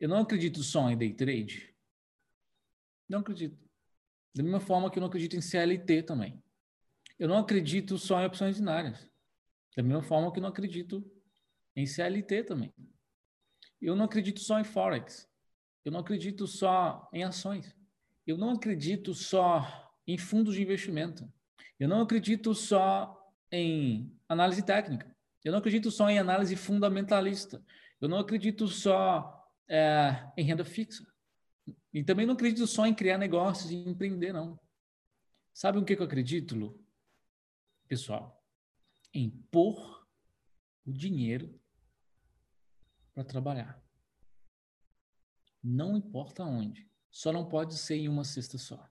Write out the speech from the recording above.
Eu não acredito só em day trade. Não acredito. Da mesma forma que eu não acredito em CLT também. Eu não acredito só em opções binárias. Da mesma forma que eu não acredito em CLT também. Eu não acredito só em Forex. Eu não acredito só em ações. Eu não acredito só em fundos de investimento. Eu não acredito só em análise técnica. Eu não acredito só em análise fundamentalista. Eu não acredito só é, em renda fixa. E também não acredito só em criar negócios e empreender, não. Sabe o que eu acredito, Lu? Pessoal, em pôr o dinheiro para trabalhar. Não importa onde. Só não pode ser em uma cesta só.